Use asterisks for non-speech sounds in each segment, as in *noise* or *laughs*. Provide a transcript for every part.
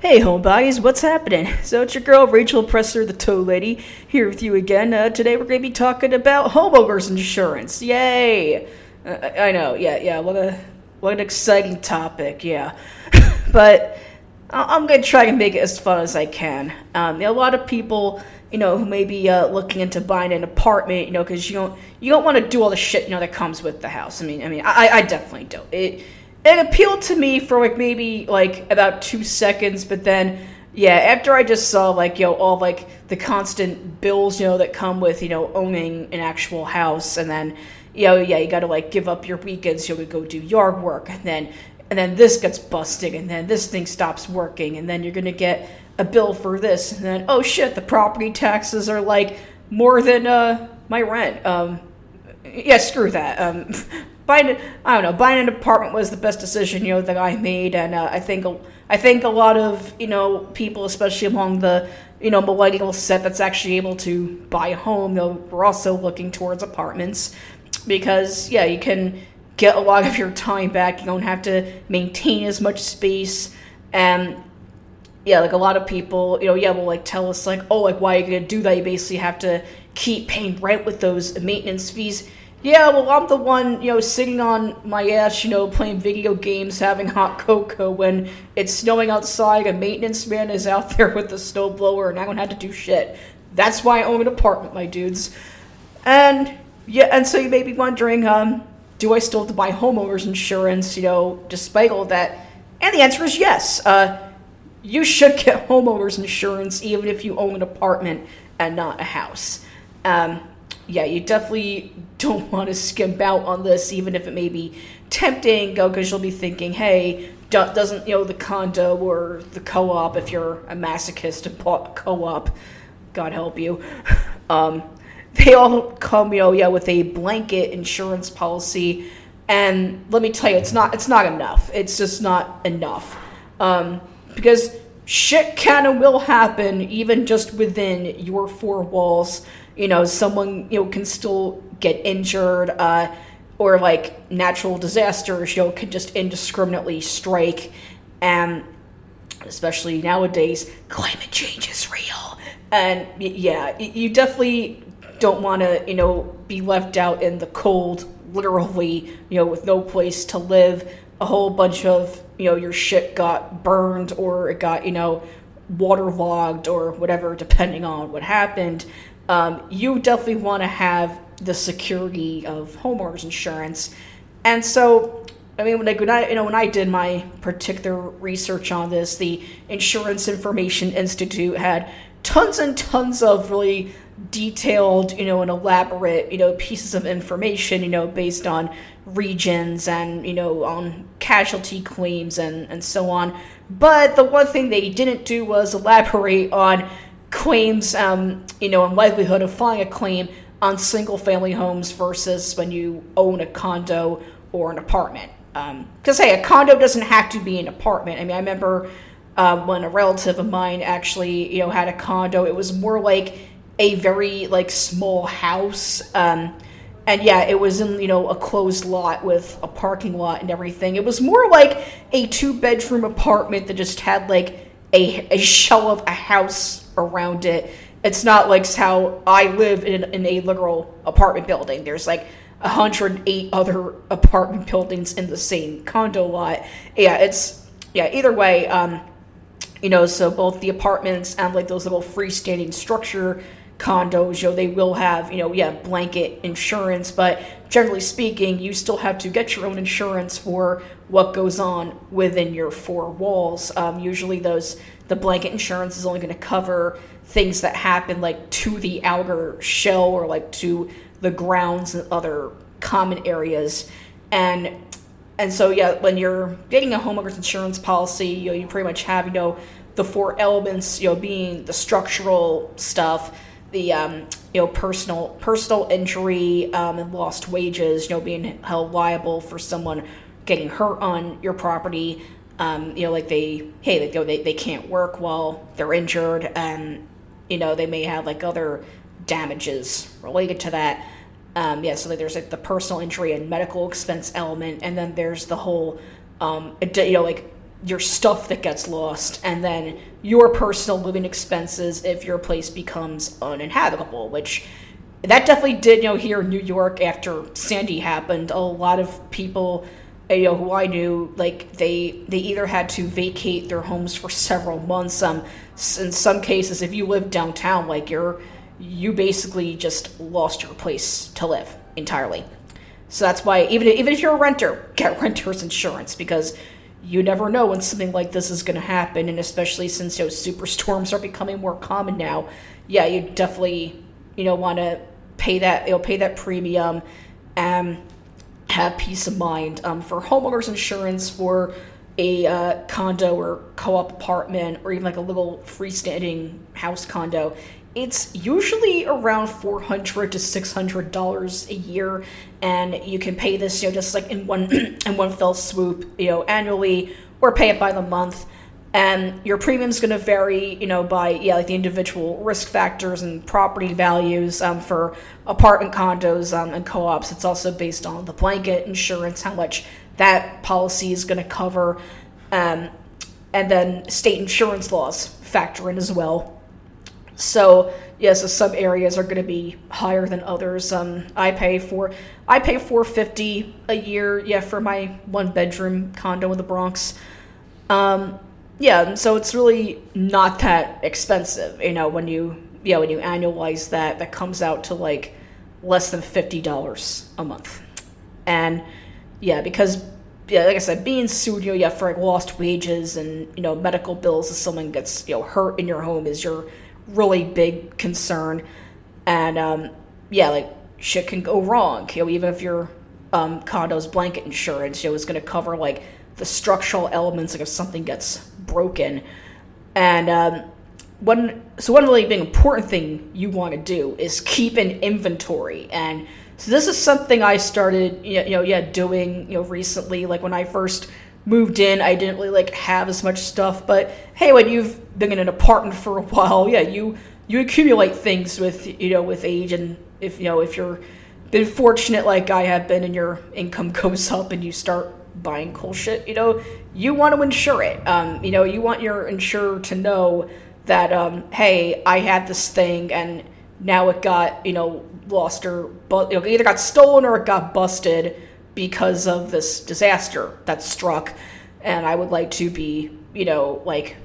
Hey, homebodies, what's happening? *laughs* So it's your girl Rachel Presser, the Toe Lady, here with you again. Uh, today we're going to be talking about homeowners insurance. Yay! Uh, I know, yeah, yeah. What a what an exciting topic, yeah. *laughs* but I'm going to try and make it as fun as I can. Um, a lot of people, you know, who may be uh, looking into buying an apartment, you know, because you don't you don't want to do all the shit you know that comes with the house. I mean, I mean, I, I definitely don't. It it appealed to me for like maybe like about two seconds, but then yeah, after I just saw like you know all like the constant bills you know that come with you know owning an actual house, and then you know yeah you got to like give up your weekends you know, to go do yard work, and then and then this gets busted, and then this thing stops working, and then you're gonna get a bill for this, and then oh shit, the property taxes are like more than uh my rent. Um, yeah, screw that. Um, *laughs* buying I don't know buying an apartment was the best decision you know that I made, and uh, I think I think a lot of you know people, especially among the you know millennial set that's actually able to buy a home, though we're also looking towards apartments because yeah, you can get a lot of your time back. You don't have to maintain as much space, and yeah, like a lot of people, you know, yeah, will like tell us like, oh, like why are you gonna do that? You basically have to keep paying rent with those maintenance fees yeah, well, I'm the one, you know, sitting on my ass, you know, playing video games, having hot cocoa when it's snowing outside. A maintenance man is out *laughs* there with the snowblower, and I don't have to do shit. That's why I own an apartment, my dudes. And yeah, and so you may be wondering, um, do I still have to buy homeowners insurance? You know, despite all that, and the answer is yes. Uh, you should get *laughs* homeowners insurance even if you own an apartment and not a house. Um, yeah, you definitely don't *laughs* want to skimp out on this, even if it may be tempting, because you'll be thinking, hey, doesn't, you know, the condo or the co op, if you're a masochist and bought co op, God help you, *laughs* um, they all come, you know, yeah, with a blanket insurance policy. And let me tell you, it's not, it's not enough. It's just not enough. Um, because shit can and will happen even just within your four walls you know someone you know can still get injured uh, or like natural disasters you know can just indiscriminately strike. And especially nowadays climate change is real. And yeah you definitely don't want to you know be left out in the cold literally you know with no place to live. A whole bunch of you know your shit got burned or it got you know waterlogged or whatever depending on what happened um, you definitely want to have the security of homeowners insurance. And so, I mean, when I, when I, you know, when I did my particular research on this, the Insurance Information Institute had tons and tons of really detailed, you know, and elaborate, you know, pieces of information, you know, based on regions and, you know, on casualty claims and, and so on. But the one thing they didn't do was elaborate on claims, um, you know, and likelihood of filing a claim on single family homes versus when you own a condo or an apartment. Because, um, hey, a condo doesn't have to be an apartment. I mean, I remember uh, when a relative of mine actually, you know, had a condo, it was more like a very, like, small house. Um, and yeah, it was in, you know, a closed lot with a parking lot and everything. It was more like a two bedroom apartment that just had, like, a, a shell of a house around it. It's not like how I live in, in a literal apartment building. There's like 108 other *laughs* apartment buildings in the same condo lot. Yeah, it's yeah. Either way, um, you know, so both the apartments and like those little freestanding structure condos, you know, they will have, you know, yeah, blanket insurance, but generally speaking, you still have to get your own insurance for what goes on within your four walls. Um, usually, those the blanket insurance is only going to cover things that happen like to the outer shell or like to the grounds and other common areas, and and so yeah, when you're getting a homeowner's insurance policy, you know, you pretty much have you know the four elements, you know, being the structural stuff the um, you know personal personal injury um, and lost wages, you know, being held liable for someone getting hurt on your property. Um, you know, like they hey, they, go, they they can't work while they're injured, and you know they may have like other damages related to that. Um, yeah, so like there's like the personal injury and medical expense element, and then there's the whole um, you know like your stuff that gets lost, and then your personal living expenses if your place becomes uninhabitable, which that definitely did, you know, here in New York after Sandy happened. A lot of people, you know, who I knew, like they they either had to vacate their homes for several months. Um, in some cases, if you live downtown, like you're you basically just lost your place to live entirely. So that's why even even if you're a renter, *laughs* get renter's insurance because you never know when something like this is going to happen, and especially since you know superstorms are becoming more common now. Yeah, you definitely you know want to pay that you know pay that premium and have peace of mind um, for homeowners insurance for a uh, condo or co-op apartment or even like a little freestanding house condo. It's usually around 400 to 600 dollars a year and you can pay this you know just like in one *clears throat* in one fell swoop you know annually or pay it by the month and your premium is going to vary you know by yeah like the individual risk factors and property values um, for apartment condos um, and co-ops it's also based on the blanket insurance how much that policy is going to cover um, and then state insurance laws factor in as well so yes, so some areas are going to be higher than others. Um, I pay for I pay four fifty a year, yeah, for my one bedroom condo in the Bronx. Um, yeah, so it's really not that expensive, you know, when you yeah when you annualize that, that comes out to like less than fifty dollars a month, and yeah, because yeah, like I said, being sued, you know, yeah, for like lost wages and you know medical bills if someone gets you know hurt in your home is your really big concern. And um, yeah, like shit can go wrong. You know, even if your um, condo's blanket insurance, you know, is going to cover like the structural elements, like if something gets broken. And um, one, so one really big important thing you want to do is keep an inventory. And so this is something I started, you know, yeah, doing, you know, recently. Like when I first moved in, I didn't really like have as much stuff. But hey, when you've been in an apartment for a *laughs* while, yeah, you you accumulate things with you know with age, and if you know if you're been fortunate like I have been, and your income *laughs* goes up, and you start buying cool shit, you know, you want to insure it. Um, you know, you want your insurer to know that um, hey, I had this thing, and now it got you know lost or but you know, either got stolen or it got busted because of this disaster that struck, and I would like to be, you know, like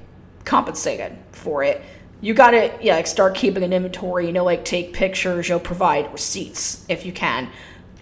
compensated for it. You gotta, yeah, like start keeping an inventory. You know, like take pictures. You know, provide receipts if you can.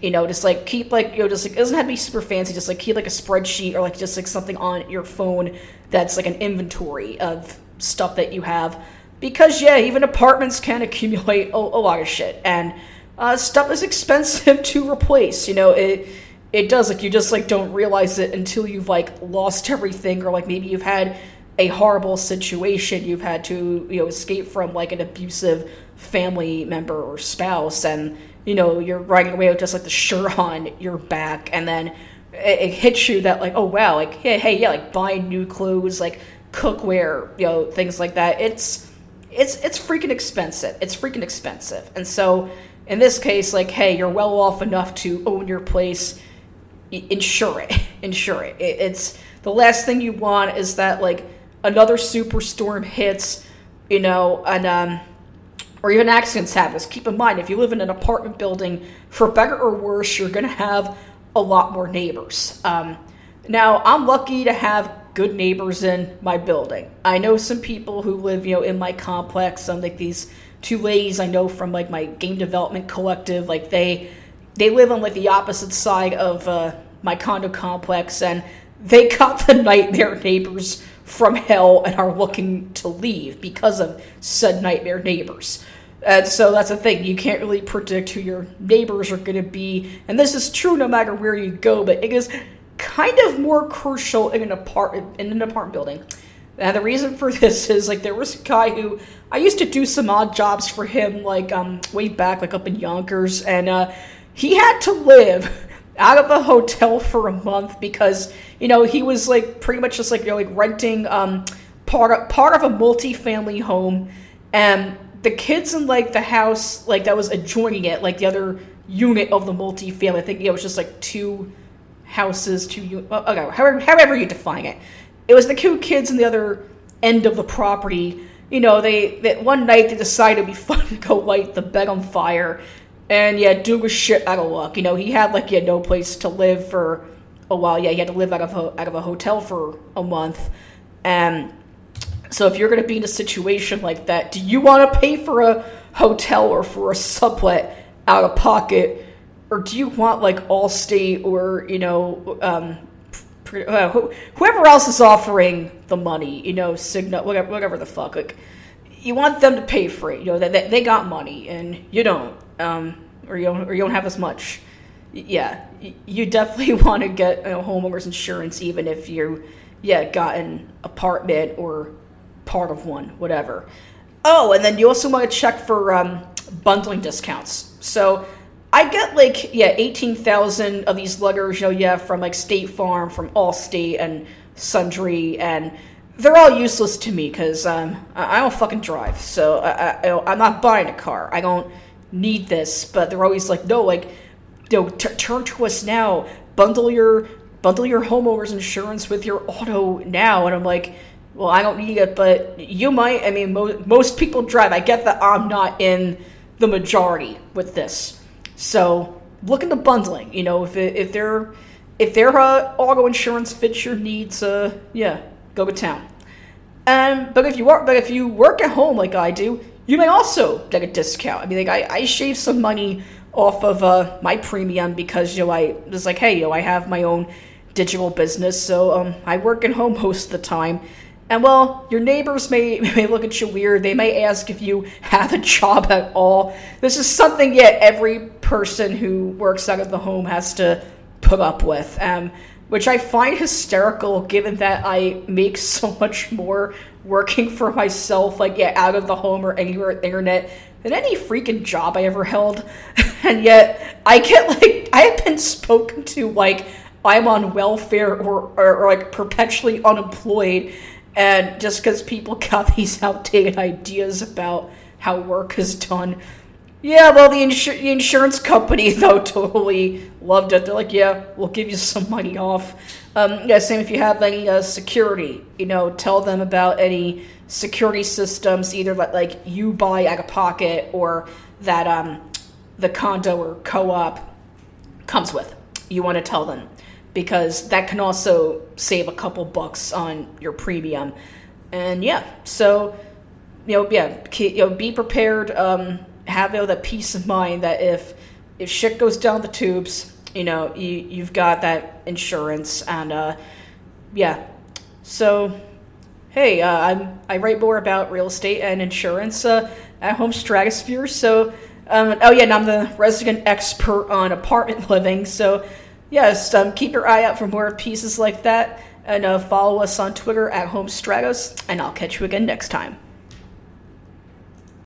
You know, just like keep like you know, just like it doesn't have to be super fancy. Just like keep like a spreadsheet or like just like something on your phone that's like an inventory of stuff that you have. Because yeah, even apartments can accumulate a, a lot of shit, and uh, stuff is *laughs* expensive to replace. You know, it it does like you just like don't realize it until you've like lost everything or like maybe you've had a horrible situation you've had to you know escape from like an abusive family member or spouse and you know you're riding away with just like the shirt on your back and then it, it hits you that like oh wow like hey hey yeah like buying new clothes like cookware you know things like that it's it's it's freaking expensive it's freaking expensive and so in this case like hey you're well off enough to own your place insure it. *laughs* insure it. It's the last thing you want is that like another superstorm hits, you know, and um, or even accidents happen. Keep in mind, if you live in an apartment building, for better or worse, you're gonna have a lot more neighbors. Um, now, I'm lucky to have good neighbors in my building. I know some people who live, you know, in my complex. Um, like these two ladies I know from like my game development collective. Like they they live on like the opposite side of uh, my condo complex, and they *laughs* got the nightmare neighbors from hell and are looking to leave because of said nightmare neighbors. And so that's the thing, you can't really predict who your neighbors are going to be. And this is true no matter where you go, but it is kind of more crucial in an apartment in an apartment building. And the reason for *laughs* this is like there was a guy who I used to do some odd jobs for him like um way back like up in Yonkers and uh he had to live out of a hotel for a month because you know he was like pretty much just like you know like renting um part of part of a multi-family home. And the kids in like the house like that was adjoining it like the other unit of the multi-family i think it was just like two houses two okay however, however you define it. It was the two kids in the other end of the property. You know, they that one night they decided it'd be fun to go light the bed on fire, and yeah, dude was shit out of luck. You know, he had like he had no place to live for a while. Yeah, he had to live out of a, out of a hotel for a month, and so if you're going to be in a situation like that, do you want to pay for a hotel or for a sublet out of pocket, or do you want like Allstate or you know um, uh, whoever else is offering the money, you know, Cigna, whatever, whatever the fuck, like you want them to pay for it. You know that they, they, got money and you don't, um, or you don't, or you don't have as much. Yeah, you definitely *laughs* want to get know, homeowners insurance, even if you, yeah, got an apartment or part of one, whatever. Oh, and then you also want to check for um, bundling discounts. So I get like yeah, eighteen thousand of these letters, you know, yeah, from like State Farm, from Allstate, and Sundry, and they're all useless to me because um, I, don't fucking drive, so I, I, I'm not buying a car. I don't need this, but they're always like, no, like, you know, t- turn to us now, bundle your bundle your homeowners insurance with your auto now, and I'm like. Well, I don't need it, but you might. I mean, mo- most people drive. I get that I'm not in the majority with this. So look into bundling. You know, if it, if their if their uh, auto insurance fits your needs, uh, yeah, go to town. Um, but if you work, but if you work at home like I do, you may also get a discount. I mean, like I, I shave some money off of uh, my premium because you know I was like, hey, you know, I have my own digital business, so um, I work at home *laughs* most of the time. And well, your neighbors may, *laughs* may look at you weird. They may ask if you have a job at all. This is something yet every person who works out of the home has to put up with, um, which I find hysterical given that I make so much more working for myself, like, yeah, out of the home or anywhere at the internet than any freaking job I ever held. *laughs* and yet, I get like, I have been spoken to like I'm on welfare or, or, or like perpetually unemployed and just because people got *laughs* these outdated ideas about how work is done. Yeah, well, the, the insurance company, *laughs* though, totally loved it. They're like, yeah, we'll give you some money off. Um, yeah, same if you have any uh, security, you know, tell them about any security systems, either that, like, you buy out of pocket or that um, the condo or co op comes with. You want to tell them because that can also save a couple bucks on your premium. And yeah, so you know, yeah, you know, be prepared. Um, have know, that peace of mind that if if shit goes down the tubes, you know, you you've got that insurance, and uh, yeah. So, hey, uh, I'm I write more about real estate and insurance uh, at Home Stratosphere. So, um, oh yeah, and I'm the resident expert on apartment *laughs* living. So yes, um, keep your eye out for more pieces like that, and uh, follow us on Twitter at Home Stratos, and I'll catch you again next time.